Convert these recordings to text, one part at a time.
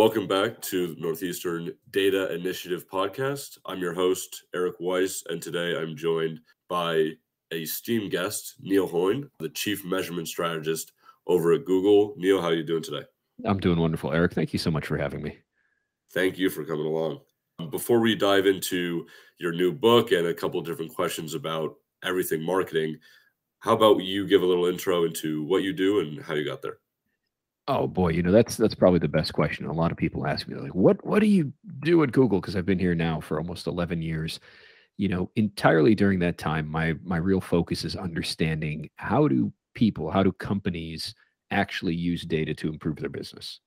Welcome back to the Northeastern Data Initiative podcast. I'm your host, Eric Weiss, and today I'm joined by a esteemed guest, Neil Hoyne, the Chief Measurement Strategist over at Google. Neil, how are you doing today? I'm doing wonderful, Eric. Thank you so much for having me. Thank you for coming along. Um, before we dive into your new book and a couple different questions about everything marketing, how about you give a little intro into what you do and how you got there? Oh boy, you know that's that's probably the best question. A lot of people ask me like, "What what do you do at Google?" Because I've been here now for almost 11 years. You know, entirely during that time, my my real focus is understanding how do people, how do companies actually use data to improve their business.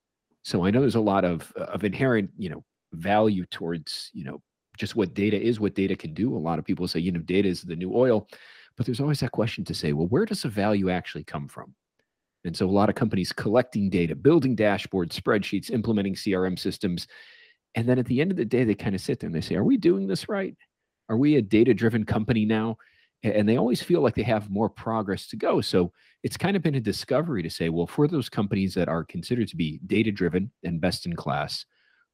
So I know there's a lot of of inherent, you know, value towards, you know, just what data is, what data can do. A lot of people say, you know, data is the new oil, but there's always that question to say, well, where does the value actually come from? And so a lot of companies collecting data, building dashboards, spreadsheets, implementing CRM systems. And then at the end of the day, they kind of sit there and they say, Are we doing this right? Are we a data driven company now? And they always feel like they have more progress to go. So it's kind of been a discovery to say, well, for those companies that are considered to be data driven and best in class,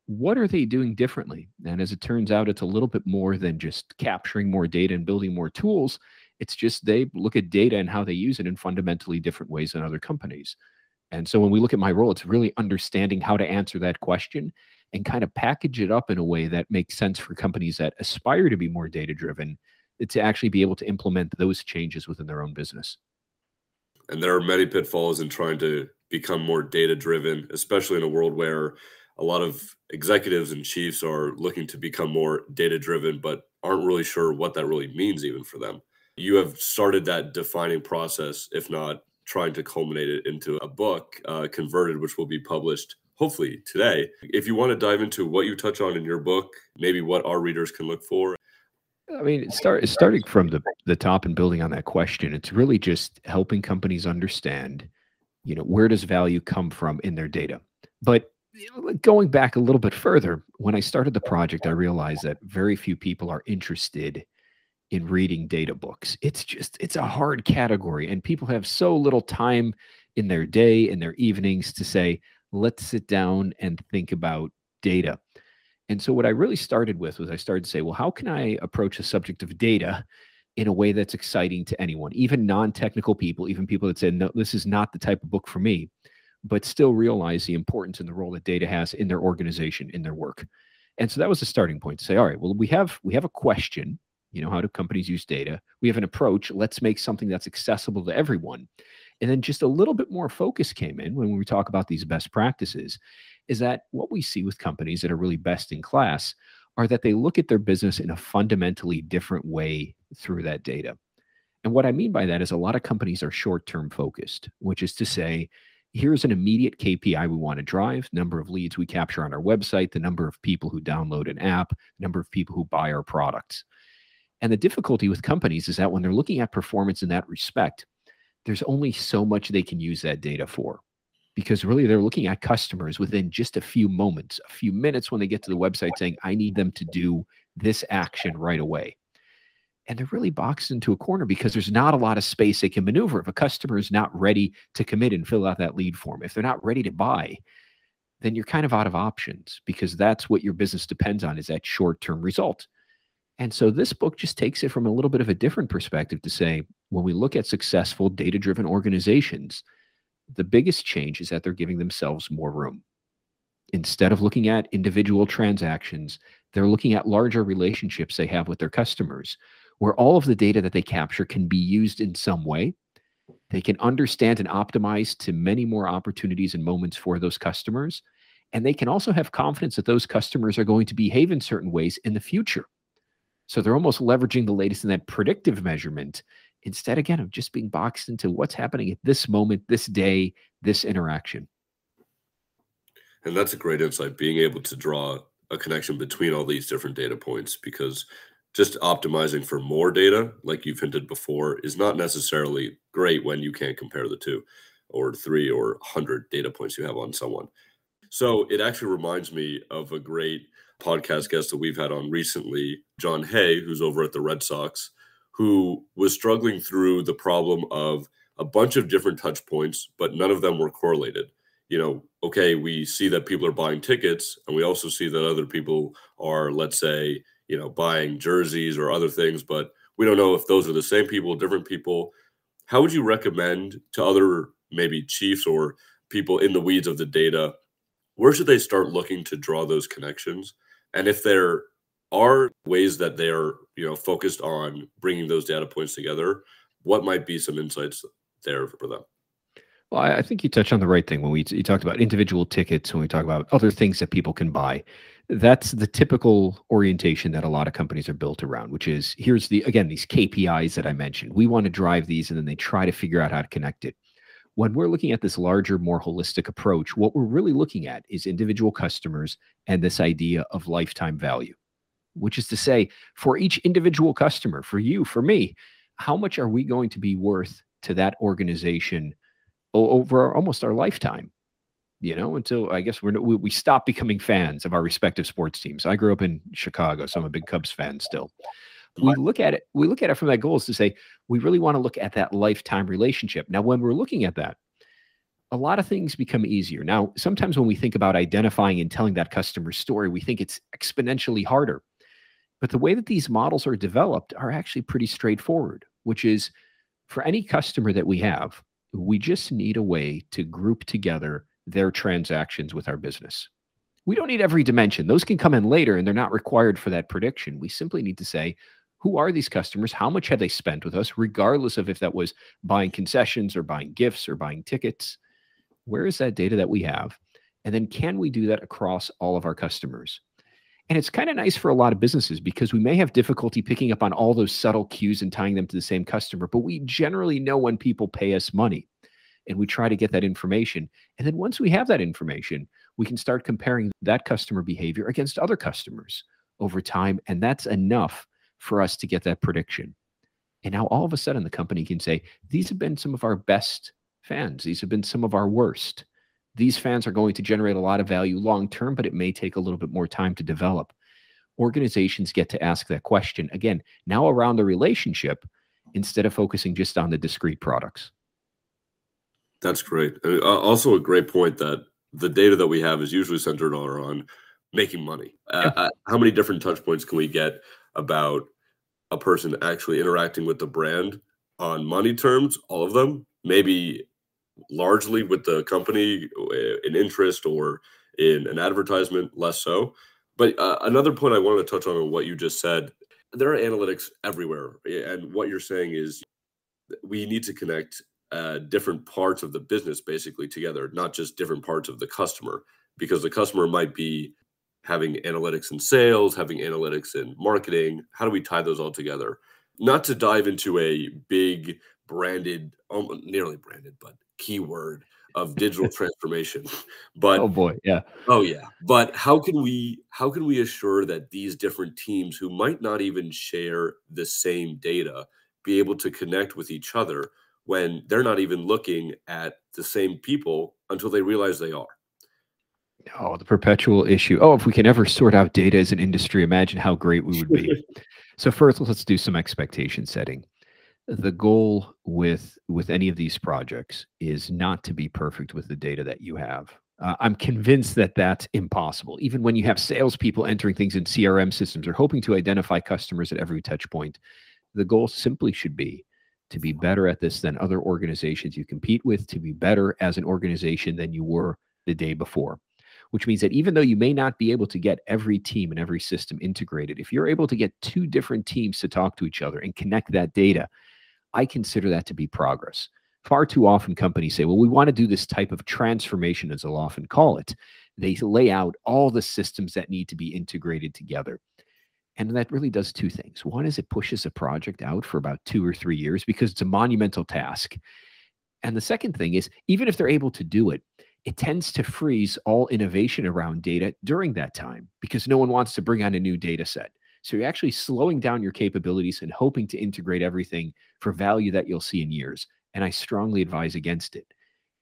what are they doing differently? And as it turns out, it's a little bit more than just capturing more data and building more tools. It's just they look at data and how they use it in fundamentally different ways than other companies. And so when we look at my role, it's really understanding how to answer that question and kind of package it up in a way that makes sense for companies that aspire to be more data driven to actually be able to implement those changes within their own business. And there are many pitfalls in trying to become more data driven, especially in a world where a lot of executives and chiefs are looking to become more data driven, but aren't really sure what that really means, even for them you have started that defining process, if not trying to culminate it into a book, uh, Converted, which will be published hopefully today. If you want to dive into what you touch on in your book, maybe what our readers can look for. I mean, start starting from the the top and building on that question. It's really just helping companies understand, you know, where does value come from in their data. But going back a little bit further, when I started the project, I realized that very few people are interested in reading data books. It's just it's a hard category and people have so little time in their day in their evenings to say let's sit down and think about data. And so what I really started with was I started to say, well, how can I approach the subject of data in a way that's exciting to anyone, even non-technical people, even people that said, no, this is not the type of book for me, but still realize the importance and the role that data has in their organization, in their work. And so that was the starting point to say, all right, well, we have we have a question you know, how do companies use data? We have an approach. Let's make something that's accessible to everyone. And then just a little bit more focus came in when we talk about these best practices is that what we see with companies that are really best in class are that they look at their business in a fundamentally different way through that data. And what I mean by that is a lot of companies are short term focused, which is to say, here's an immediate KPI we want to drive number of leads we capture on our website, the number of people who download an app, number of people who buy our products. And the difficulty with companies is that when they're looking at performance in that respect, there's only so much they can use that data for because really they're looking at customers within just a few moments, a few minutes when they get to the website saying, I need them to do this action right away. And they're really boxed into a corner because there's not a lot of space they can maneuver. If a customer is not ready to commit and fill out that lead form, if they're not ready to buy, then you're kind of out of options because that's what your business depends on is that short-term result. And so this book just takes it from a little bit of a different perspective to say when we look at successful data driven organizations, the biggest change is that they're giving themselves more room. Instead of looking at individual transactions, they're looking at larger relationships they have with their customers, where all of the data that they capture can be used in some way. They can understand and optimize to many more opportunities and moments for those customers. And they can also have confidence that those customers are going to behave in certain ways in the future. So they're almost leveraging the latest in that predictive measurement instead, again, of just being boxed into what's happening at this moment, this day, this interaction. And that's a great insight, being able to draw a connection between all these different data points because just optimizing for more data, like you've hinted before, is not necessarily great when you can't compare the two or three or 100 data points you have on someone. So it actually reminds me of a great podcast guest that we've had on recently, John Hey, who's over at the Red Sox, who was struggling through the problem of a bunch of different touch points, but none of them were correlated. you know, okay, we see that people are buying tickets, and we also see that other people are, let's say, you know, buying jerseys or other things, but we don't know if those are the same people, different people. How would you recommend to other maybe chiefs or people in the weeds of the data? Where should they start looking to draw those connections? And if there are ways that they are, you know, focused on bringing those data points together, what might be some insights there for them? Well, I think you touched on the right thing when we you talked about individual tickets, when we talk about other things that people can buy. That's the typical orientation that a lot of companies are built around, which is here's the again these KPIs that I mentioned. We want to drive these, and then they try to figure out how to connect it. When we're looking at this larger, more holistic approach, what we're really looking at is individual customers and this idea of lifetime value, which is to say, for each individual customer, for you, for me, how much are we going to be worth to that organization? over almost our lifetime you know until i guess we're we, we stop becoming fans of our respective sports teams i grew up in chicago so i'm a big cubs fan still we look at it we look at it from that goal is to say we really want to look at that lifetime relationship now when we're looking at that a lot of things become easier now sometimes when we think about identifying and telling that customer story we think it's exponentially harder but the way that these models are developed are actually pretty straightforward which is for any customer that we have we just need a way to group together their transactions with our business. We don't need every dimension. Those can come in later and they're not required for that prediction. We simply need to say, who are these customers? How much have they spent with us, regardless of if that was buying concessions or buying gifts or buying tickets? Where is that data that we have? And then can we do that across all of our customers? And it's kind of nice for a lot of businesses because we may have difficulty picking up on all those subtle cues and tying them to the same customer, but we generally know when people pay us money and we try to get that information. And then once we have that information, we can start comparing that customer behavior against other customers over time. And that's enough for us to get that prediction. And now all of a sudden, the company can say, these have been some of our best fans, these have been some of our worst. These fans are going to generate a lot of value long term, but it may take a little bit more time to develop. Organizations get to ask that question again, now around the relationship instead of focusing just on the discrete products. That's great. Uh, also, a great point that the data that we have is usually centered on making money. Uh, uh, how many different touch points can we get about a person actually interacting with the brand on money terms? All of them. Maybe largely with the company uh, in interest or in an advertisement, less so. But uh, another point I wanted to touch on what you just said there are analytics everywhere. And what you're saying is we need to connect uh, different parts of the business basically together, not just different parts of the customer, because the customer might be having analytics in sales, having analytics in marketing. How do we tie those all together? Not to dive into a big branded, almost nearly branded, but keyword of digital transformation but oh boy yeah oh yeah but how can we how can we assure that these different teams who might not even share the same data be able to connect with each other when they're not even looking at the same people until they realize they are oh the perpetual issue oh if we can ever sort out data as an industry imagine how great we would be so first let's do some expectation setting the goal with with any of these projects is not to be perfect with the data that you have. Uh, I'm convinced that that's impossible. Even when you have salespeople entering things in CRM systems or hoping to identify customers at every touch point, the goal simply should be to be better at this than other organizations you compete with, to be better as an organization than you were the day before. Which means that even though you may not be able to get every team and every system integrated, if you're able to get two different teams to talk to each other and connect that data, I consider that to be progress. Far too often, companies say, well, we want to do this type of transformation, as they'll often call it. They lay out all the systems that need to be integrated together. And that really does two things. One is it pushes a project out for about two or three years because it's a monumental task. And the second thing is, even if they're able to do it, it tends to freeze all innovation around data during that time because no one wants to bring on a new data set. So you're actually slowing down your capabilities and hoping to integrate everything for value that you'll see in years. And I strongly advise against it.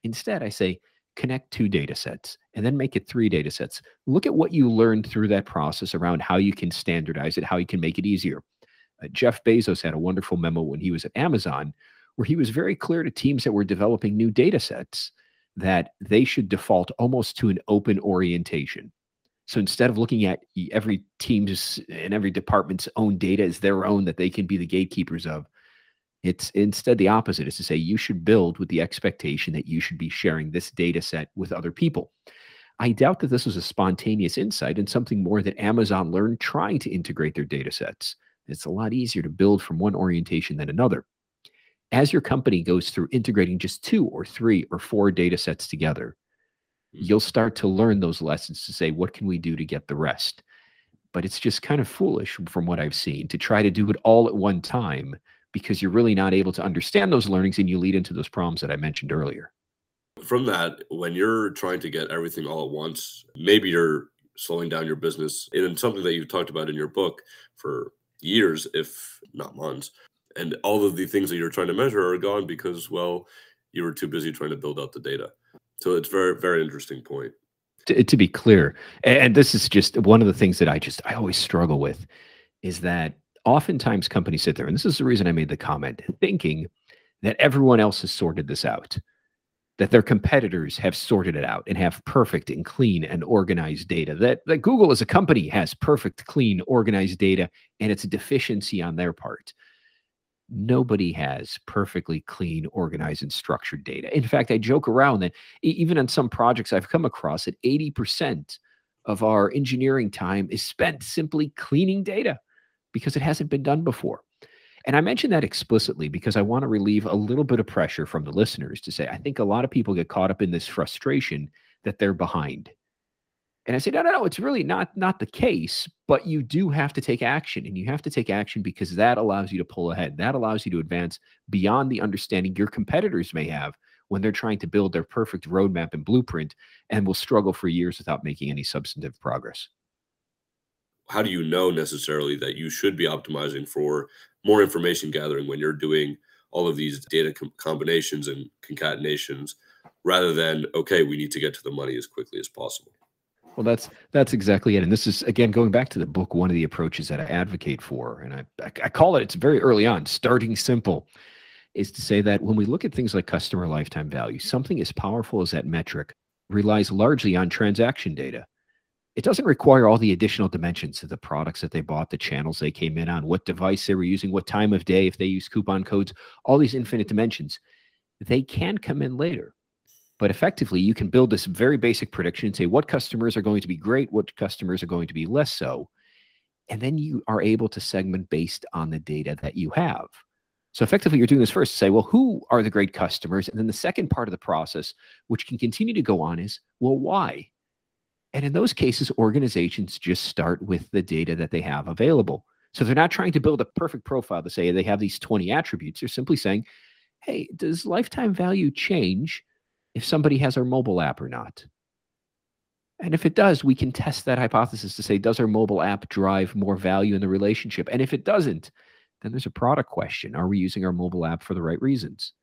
Instead, I say connect two data sets and then make it three data sets. Look at what you learned through that process around how you can standardize it, how you can make it easier. Uh, Jeff Bezos had a wonderful memo when he was at Amazon where he was very clear to teams that were developing new data sets that they should default almost to an open orientation. So instead of looking at every team's and every department's own data as their own that they can be the gatekeepers of, it's instead the opposite is to say you should build with the expectation that you should be sharing this data set with other people. I doubt that this was a spontaneous insight and something more that Amazon learned trying to integrate their data sets. It's a lot easier to build from one orientation than another. As your company goes through integrating just two or three or four data sets together, hmm. you'll start to learn those lessons to say, what can we do to get the rest? But it's just kind of foolish from what I've seen to try to do it all at one time because you're really not able to understand those learnings and you lead into those problems that I mentioned earlier. From that, when you're trying to get everything all at once, maybe you're slowing down your business. And something that you've talked about in your book for years, if not months. And all of the things that you're trying to measure are gone because, well, you were too busy trying to build out the data. So it's very, very interesting point. To, to be clear, and this is just one of the things that I just I always struggle with is that oftentimes companies sit there, and this is the reason I made the comment, thinking that everyone else has sorted this out, that their competitors have sorted it out and have perfect and clean and organized data, that, that Google as a company has perfect, clean, organized data, and it's a deficiency on their part. Nobody has perfectly clean, organized, and structured data. In fact, I joke around that even on some projects I've come across, that 80% of our engineering time is spent simply cleaning data because it hasn't been done before. And I mention that explicitly because I want to relieve a little bit of pressure from the listeners to say, I think a lot of people get caught up in this frustration that they're behind. And I say, no, no, no, it's really not not the case, but you do have to take action. And you have to take action because that allows you to pull ahead. That allows you to advance beyond the understanding your competitors may have when they're trying to build their perfect roadmap and blueprint and will struggle for years without making any substantive progress how do you know necessarily that you should be optimizing for more information gathering when you're doing all of these data com- combinations and concatenations rather than okay we need to get to the money as quickly as possible well that's that's exactly it and this is again going back to the book one of the approaches that i advocate for and i i call it it's very early on starting simple is to say that when we look at things like customer lifetime value something as powerful as that metric relies largely on transaction data it doesn't require all the additional dimensions of the products that they bought, the channels they came in on, what device they were using, what time of day, if they use coupon codes, all these infinite dimensions. They can come in later. But effectively, you can build this very basic prediction and say what customers are going to be great, what customers are going to be less so. And then you are able to segment based on the data that you have. So effectively, you're doing this first to say, well, who are the great customers? And then the second part of the process, which can continue to go on, is, well, why? And in those cases, organizations just start with the data that they have available. So they're not trying to build a perfect profile to say they have these 20 attributes. They're simply saying, hey, does lifetime value change if somebody has our mobile app or not? And if it does, we can test that hypothesis to say, does our mobile app drive more value in the relationship? And if it doesn't, then there's a product question. Are we using our mobile app for the right reasons?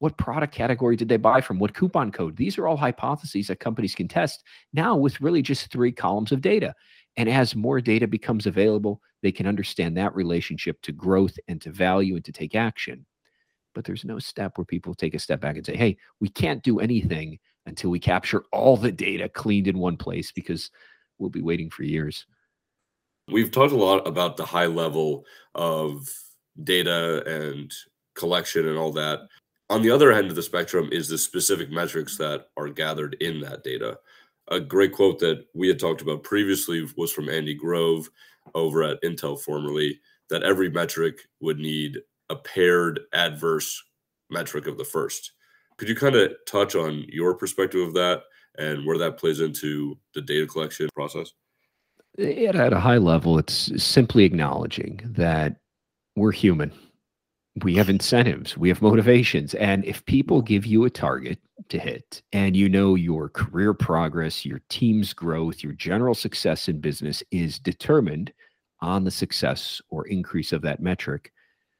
What product category did they buy from? What coupon code? These are all hypotheses that companies can test now with really just three columns of data. And as more data becomes available, they can understand that relationship to growth and to value and to take action. But there's no step where people take a step back and say, hey, we can't do anything until we capture all the data cleaned in one place because we'll be waiting for years. We've talked a lot about the high level of data and collection and all that on the other end of the spectrum is the specific metrics that are gathered in that data. A great quote that we had talked about previously was from Andy Grove over at Intel formerly that every metric would need a paired adverse metric of the first. Could you kind of touch on your perspective of that and where that plays into the data collection process? At a high level, it's simply acknowledging that we're human we have incentives, we have motivations. And if people give you a target to hit and you know your career progress, your team's growth, your general success in business is determined on the success or increase of that metric,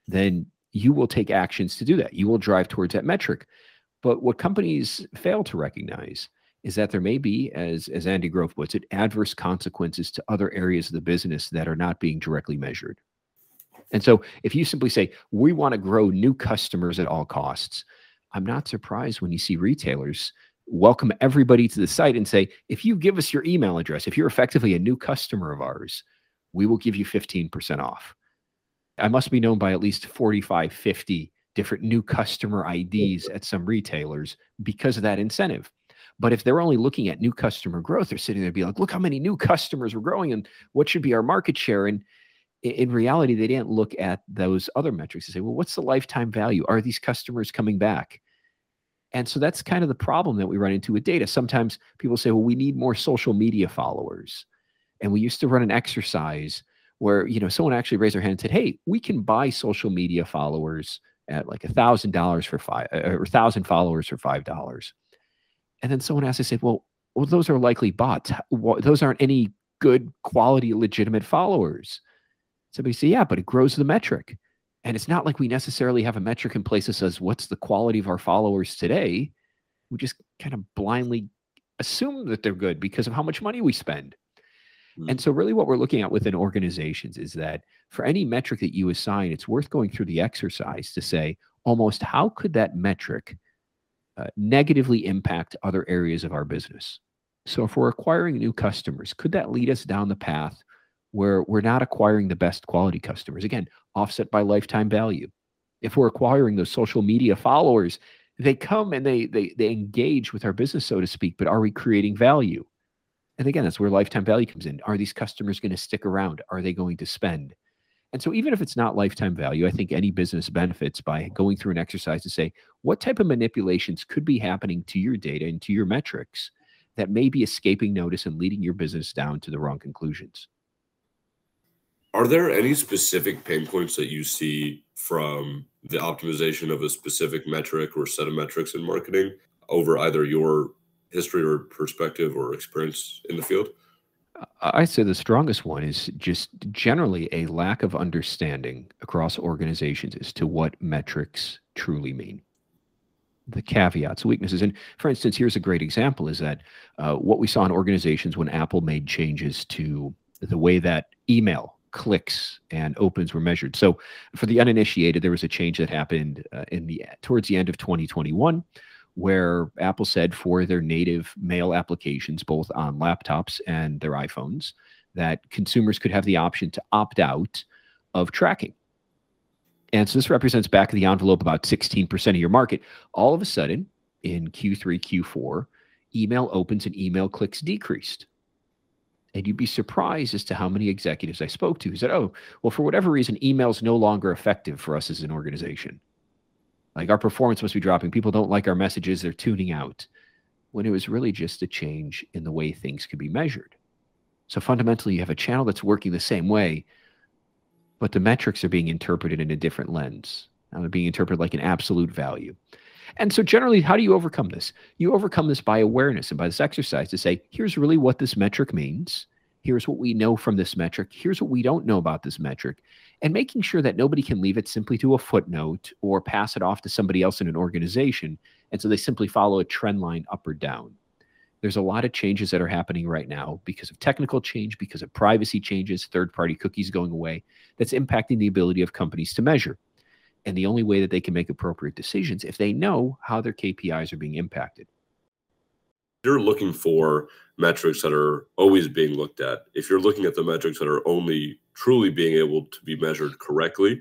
then you will take actions to do that. You will drive towards that metric. But what companies fail to recognize is that there may be, as, as Andy Grove puts it, adverse consequences to other areas of the business that are not being directly measured. And so if you simply say, we want to grow new customers at all costs, I'm not surprised when you see retailers welcome everybody to the site and say, if you give us your email address, if you're effectively a new customer of ours, we will give you 15% off. I must be known by at least 45, 50 different new customer IDs mm-hmm. at some retailers because of that incentive. But if they're only looking at new customer growth, they're sitting there be like, look how many new customers we're growing and what should be our market share. And in reality, they didn't look at those other metrics and say, well, what's the lifetime value? Are these customers coming back? And so that's kind of the problem that we run into with data. Sometimes people say, well, we need more social media followers. And we used to run an exercise where, you know, someone actually raised their hand and said, hey, we can buy social media followers at like a thousand dollars for five uh, or thousand followers for five dollars. And then someone asked, I said, well, well, those are likely bots. Those aren't any good quality, legitimate followers. Somebody said, yeah, but it grows the metric. And it's not like we necessarily have a metric in place that says, what's the quality of our followers today? We just kind of blindly assume that they're good because of how much money we spend. Mm-hmm. And so, really, what we're looking at within organizations is that for any metric that you assign, it's worth going through the exercise to say, almost how could that metric uh, negatively impact other areas of our business? So, if we're acquiring new customers, could that lead us down the path where we're not acquiring the best quality customers. Again, offset by lifetime value. If we're acquiring those social media followers, they come and they they they engage with our business, so to speak, but are we creating value? And again, that's where lifetime value comes in. Are these customers going to stick around? Are they going to spend? And so, even if it's not lifetime value, I think any business benefits by going through an exercise to say, what type of manipulations could be happening to your data and to your metrics that may be escaping notice and leading your business down to the wrong conclusions? Are there any specific pain points that you see from the optimization of a specific metric or set of metrics in marketing over either your history or perspective or experience in the field? I say the strongest one is just generally a lack of understanding across organizations as to what metrics truly mean. The caveats, weaknesses. And for instance, here's a great example is that uh, what we saw in organizations when Apple made changes to the way that email clicks and opens were measured. So for the uninitiated, there was a change that happened uh, in the towards the end of 2021 where Apple said for their native mail applications, both on laptops and their iPhones, that consumers could have the option to opt out of tracking. And so this represents back of the envelope about 16% of your market. All of a sudden, in Q3, Q4, email opens and email clicks decreased. And you'd be surprised as to how many executives I spoke to who said, oh, well, for whatever reason, email is no longer effective for us as an organization. Like our performance must be dropping. People don't like our messages, they're tuning out. When it was really just a change in the way things could be measured. So fundamentally, you have a channel that's working the same way, but the metrics are being interpreted in a different lens. Now they're being interpreted like an absolute value. And so, generally, how do you overcome this? You overcome this by awareness and by this exercise to say, here's really what this metric means. Here's what we know from this metric. Here's what we don't know about this metric. And making sure that nobody can leave it simply to a footnote or pass it off to somebody else in an organization. And so they simply follow a trend line up or down. There's a lot of changes that are happening right now because of technical change, because of privacy changes, third party cookies going away, that's impacting the ability of companies to measure. And the only way that they can make appropriate decisions if they know how their KPIs are being impacted. You're looking for metrics that are always being looked at. If you're looking at the metrics that are only truly being able to be measured correctly,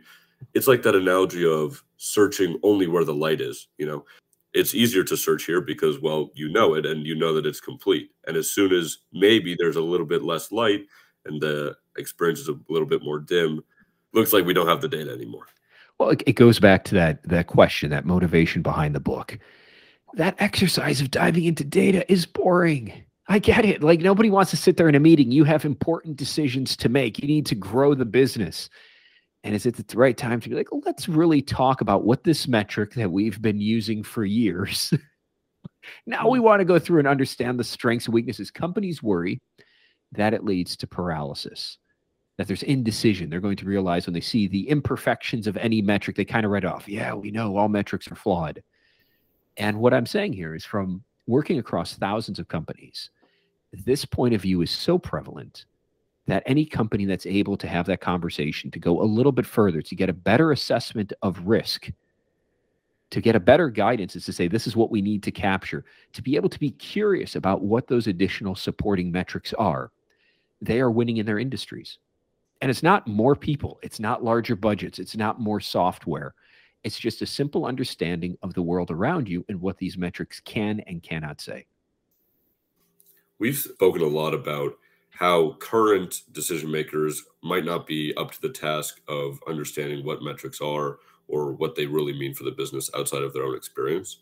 it's like that analogy of searching only where the light is. You know, it's easier to search here because, well, you know it and you know that it's complete. And as soon as maybe there's a little bit less light and the experience is a little bit more dim, looks like we don't have the data anymore. Well, it, goes back to that that question, that motivation behind the book. That exercise of diving into data is boring. I get it. Like nobody wants to sit there in a meeting. You have important decisions to make. You need to grow the business. And is it the right time to be like, let's really talk about what this metric that we've been using for years. now we mm. want to go through and understand the strengths and weaknesses. Companies worry that it leads to paralysis that there's indecision. They're going to realize when they see the imperfections of any metric, they kind of write off, yeah, we know all metrics are flawed. And what I'm saying here is from working across thousands of companies, this point of view is so prevalent that any company that's able to have that conversation, to go a little bit further, to get a better assessment of risk, to get a better guidance is to say this is what we need to capture. To be able to be curious about what those additional supporting metrics are they are winning in their industries. And it's not more people it's not larger budgets it's not more software. It's just a simple understanding of the world around you and what these metrics can and cannot say we've spoken a lot about how current decision makers might not be up to the task of understanding what metrics are or what they really mean for the business outside of their own experience.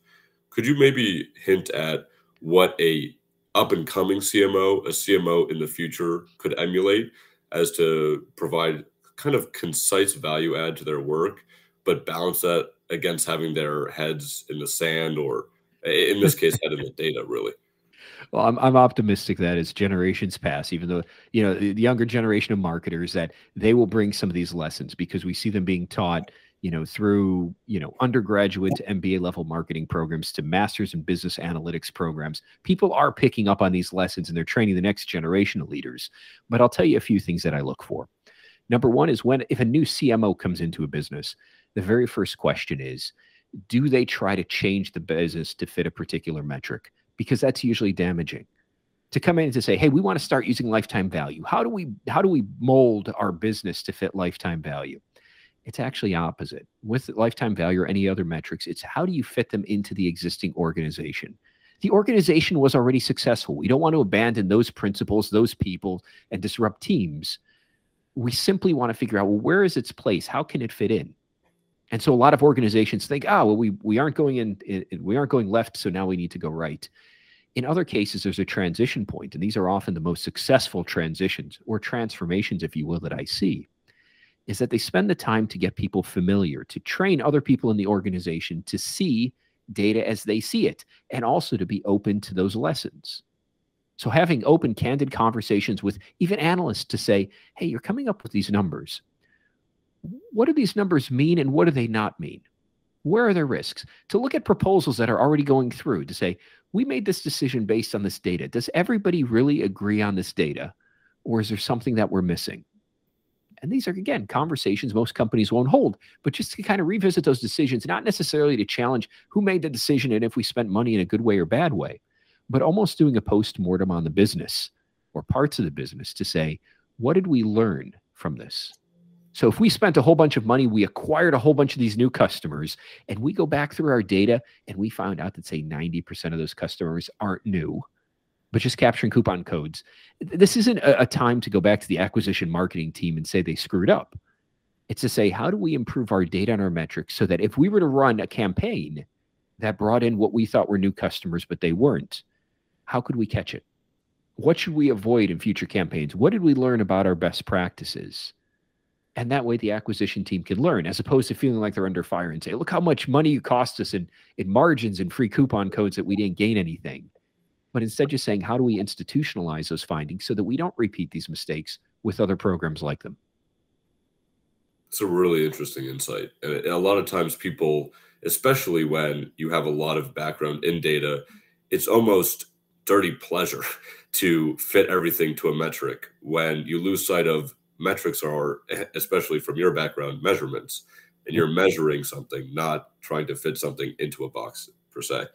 Could you maybe hint at what a up and coming CMO, a CMO in the future could emulate as to provide kind of concise value add to their work, but balance that against having their heads in the sand or in this case head in the data really well I'm, I'm optimistic that as generations pass even though you know the younger generation of marketers that they will bring some of these lessons because we see them being taught you know, through, you know, undergraduate to MBA level marketing programs to masters in business analytics programs. People are picking up on these lessons and they're training the next generation of leaders. But I'll tell you a few things that I look for. Number one is when, if a new CMO comes into a business, the very first question is, do they try to change the business to fit a particular metric? Because that's usually damaging to come in and to say hey we want to start using lifetime value how do we how do we mold our business to fit lifetime value it's actually opposite. With lifetime value or any other metrics, it's how do you fit them into the existing organization? The organization was already successful. We don't want to abandon those principles, those people, and disrupt teams. We simply want to figure out well, where is its place? How can it fit in? And so a lot of organizations think, ah, oh, well, we we aren't going in, in, we aren't going left, so now we need to go right. In other cases, there's a transition point, and these are often the most successful transitions or transformations, if you will, that I see is that they spend the time to get people familiar, to train other people in the organization to see data as they see it, and also to be open to those lessons. So, having open, candid conversations with even analysts to say, hey, you're coming up with these numbers. What do these numbers mean and what do they not mean? Where are their risks? To look at proposals that are already going through to say, we made this decision based on this data. Does everybody really agree on this data? Or is there something that we're missing? And these are, again, conversations most companies won't hold, but just to kind of revisit those decisions, not necessarily to challenge who made the decision and if we spent money in a good way or bad way, but almost doing a post mortem on the business or parts of the business to say, what did we learn from this? So if we spent a whole bunch of money, we acquired a whole bunch of these new customers, and we go back through our data and we found out that, say, 90% of those customers aren't new but just capturing coupon codes. This isn't a, a, time to go back to the acquisition marketing team and say they screwed up. It's to say, how do we improve our data and our metrics so that if we were to run a campaign that brought in what we thought were new customers, but they weren't, how could we catch it? What should we avoid in future campaigns? What did we learn about our best practices? And that way the acquisition team can learn as opposed to feeling like they're under fire and say, look how much money you cost us in, in margins and free coupon codes that we didn't gain anything but instead just saying, how do we institutionalize those findings so that we don't repeat these mistakes with other programs like them? It's a really interesting insight. And a lot of times, people, especially when you have a lot of background in data, it's almost dirty pleasure to fit everything to a metric when you lose sight of metrics are, especially from your background, measurements. And you're measuring something, not trying to fit something into a box per se.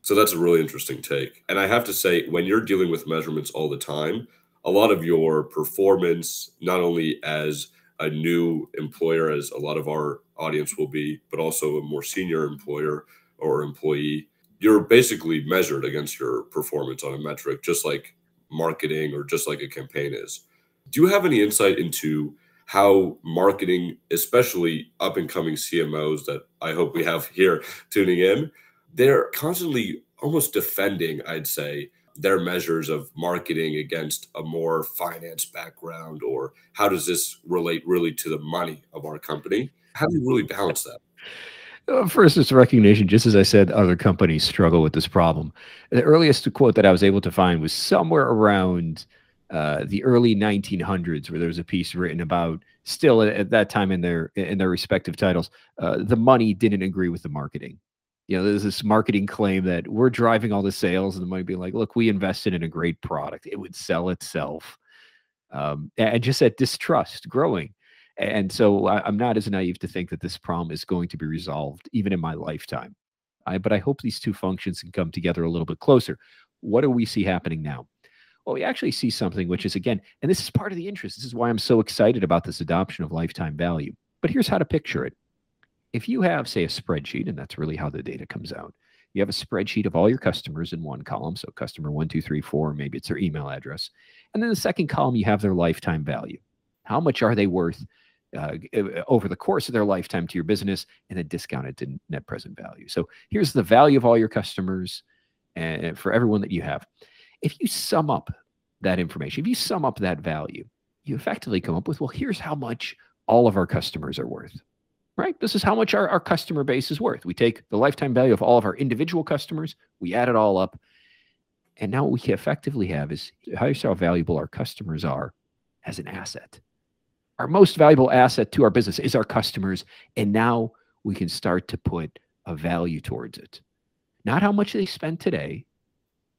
So that's a really interesting take. And I have to say, when you're dealing with measurements all the time, a lot of your performance, not only as a new employer, as a lot of our audience will be, but also a more senior employer or employee, you're basically measured against your performance on a metric, just like marketing or just like a campaign is. Do you have any insight into how marketing, especially up and coming CMOs that I hope we have here tuning in, they're constantly almost defending, I'd say, their measures of marketing against a more finance background or how does this relate really to the money of our company? How do you really balance that? Uh, first, it's recognition. Just as I said, other companies struggle with this problem. The earliest quote that I was able to find was somewhere around uh, the early 1900s, where there was a piece written about still at that time in their in their respective titles, uh, the money didn't agree with the marketing you know, there's this marketing claim that we're driving all the sales, and the money being like, look, we invested in a great product; it would sell itself. Um, and just that distrust growing, And so I, I'm not as naive to think that this problem is going to be resolved even in my lifetime. I, but I hope these two functions can come together a little bit closer. What do we see happening now? Well, we actually see something which is, again, and this is part of the interest. This is why I'm so excited about this adoption of lifetime value. But here's how to picture it. If you have, say, a spreadsheet, and that's really how the data comes out, you have a spreadsheet of all your customers in one column. So customer one, two, three, four, maybe it's their email address. And then the second column, you have their lifetime value. How much are they worth uh, over the course of their lifetime to your business and then discounted to net present value. So here's the value of all your customers and for everyone that you have. If you sum up that information, if you sum up that value, you effectively come up with, well, here's how much all of our customers are worth, right? This is how much our, our customer base is worth. We take the lifetime value of all of our individual customers, we add it all up. And now what we effectively have is how valuable our customers are as an asset our most valuable asset to our business is our customers. And now we can start to put a value towards it. Not how much they spend today,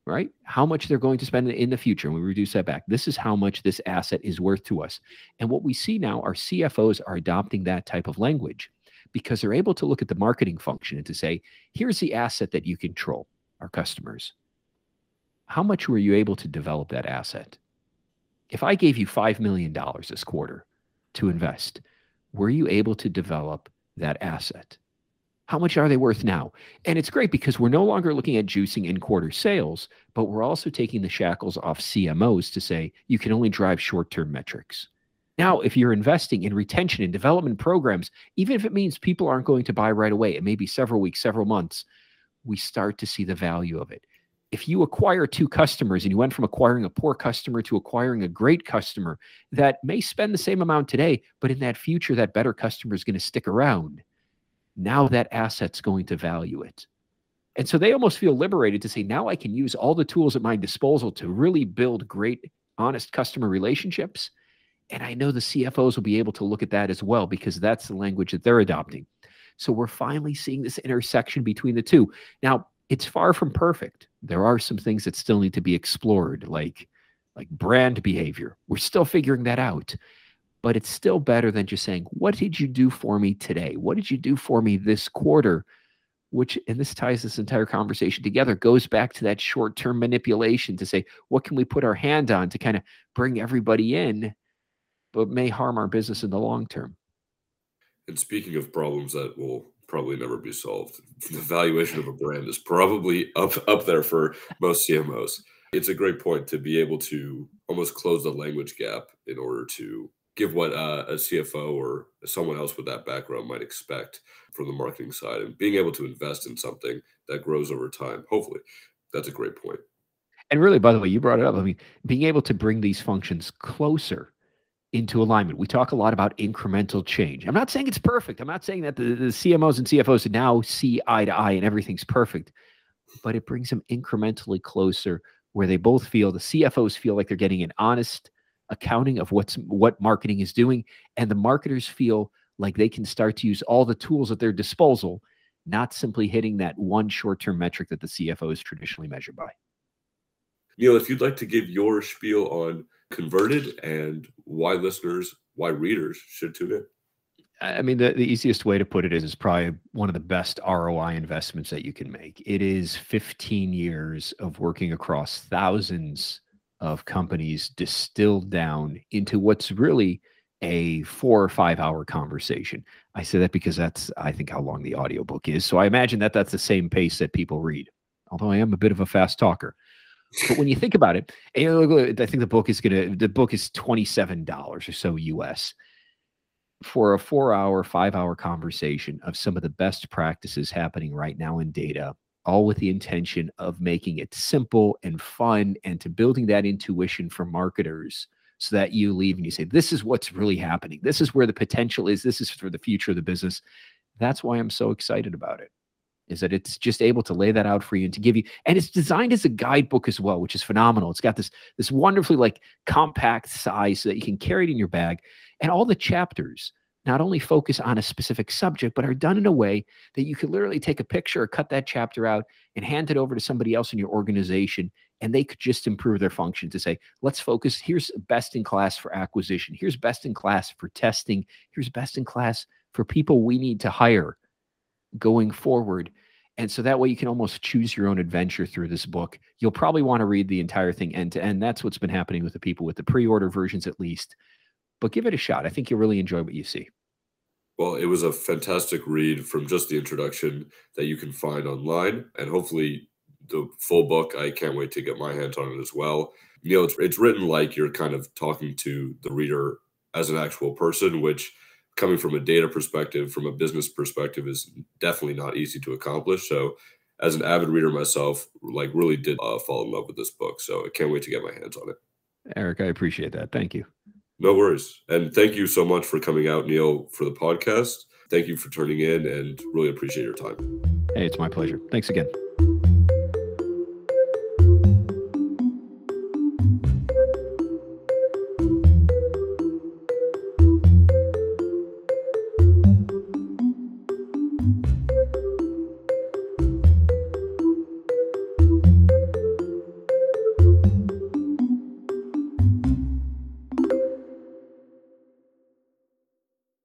right? How much they're going to spend in the future. And we reduce that back. This is how much this asset is worth to us. And what we see now, our CFOs are adopting that type of language because they're able to look at the marketing function and to say, here's the asset that you control, our customers. How much were you able to develop that asset? If I gave you $5 million this quarter, to invest. Were you able to develop that asset? How much are they worth now? And it's great because we're no longer looking at juicing in quarter sales, but we're also taking the shackles off CMOs to say you can only drive short term metrics. Now, if you're investing in retention and development programs, even if it means people aren't going to buy right away, it may be several weeks, several months, we start to see the value of it if you acquire two customers and you went from acquiring a poor customer to acquiring a great customer that may spend the same amount today, but in that future, that better customer is going to stick around. Now that asset's going to value it. And so they almost feel liberated to say, now I can use all the tools at my disposal to really build great, honest customer relationships. And I know the CFOs will be able to look at that as well because that's the language that they're adopting. So we're finally seeing this intersection between the two. Now, it's far from perfect. There are some things that still need to be explored, like like brand behavior. We're still figuring that out. But it's still better than just saying, What did you do for me today? What did you do for me this quarter? Which, and this ties this entire conversation together, goes back to that short term manipulation to say, What can we put our hand on to kind of bring everybody in, but may harm our business in the long term? And speaking of problems that will probably never be solved. The valuation of a brand is probably up up there for most CMOs. It's a great point to be able to almost close the language gap in order to give what uh, a CFO or someone else with that background might expect from the marketing side and being able to invest in something that grows over time. Hopefully, that's a great point. And really, by the way, you brought it up. I mean, being able to bring these functions closer into alignment. We talk a lot about incremental change. I'm not saying it's perfect. I'm not saying that the, the CMOs and CFOs now see eye to eye and everything's perfect, but it brings them incrementally closer where they both feel the CFOs feel like they're getting an honest accounting of what's what marketing is doing and the marketers feel like they can start to use all the tools at their disposal not simply hitting that one short-term metric that the CFO is traditionally measured by. Neil, if you'd like to give your spiel on converted and why listeners, why readers should tune in? I mean, the, the easiest way to put it is it's probably one of the best ROI investments that you can make. It is 15 years of working across thousands of companies distilled down into what's really a four or five hour conversation. I say that because that's, I think, how long the audiobook is. So I imagine that that's the same pace that people read, although I am a bit of a fast talker. But when you think about it, I think the book is gonna the book is twenty seven dollars or so US for a four hour, five hour conversation of some of the best practices happening right now in data, all with the intention of making it simple and fun and to building that intuition for marketers so that you leave and you say, This is what's really happening. This is where the potential is. This is for the future of the business. That's why I'm so excited about it is that it's just able to lay that out for you and to give you and it's designed as a guidebook as well which is phenomenal it's got this this wonderfully like compact size so that you can carry it in your bag and all the chapters not only focus on a specific subject but are done in a way that you could literally take a picture or cut that chapter out and hand it over to somebody else in your organization and they could just improve their function to say, let's focus. Here's best in class for acquisition. Here's best in class for testing. Here's best in class for people we need to hire going forward. And so that way you can almost choose your own adventure through this book. You'll probably want to read the entire thing end to end. That's what's been happening with the people with the pre order versions, at least. But give it a shot. I think you'll really enjoy what you see. Well, it was a fantastic read from just the introduction that you can find online. And hopefully, the full book, I can't wait to get my hands on it as well. You know, it's, it's written like you're kind of talking to the reader as an actual person, which coming from a data perspective, from a business perspective, is definitely not easy to accomplish. So, as an avid reader myself, like really did uh, fall in love with this book. So, I can't wait to get my hands on it. Eric, I appreciate that. Thank you. No worries. And thank you so much for coming out, Neil, for the podcast. Thank you for turning in and really appreciate your time. Hey, it's my pleasure. Thanks again.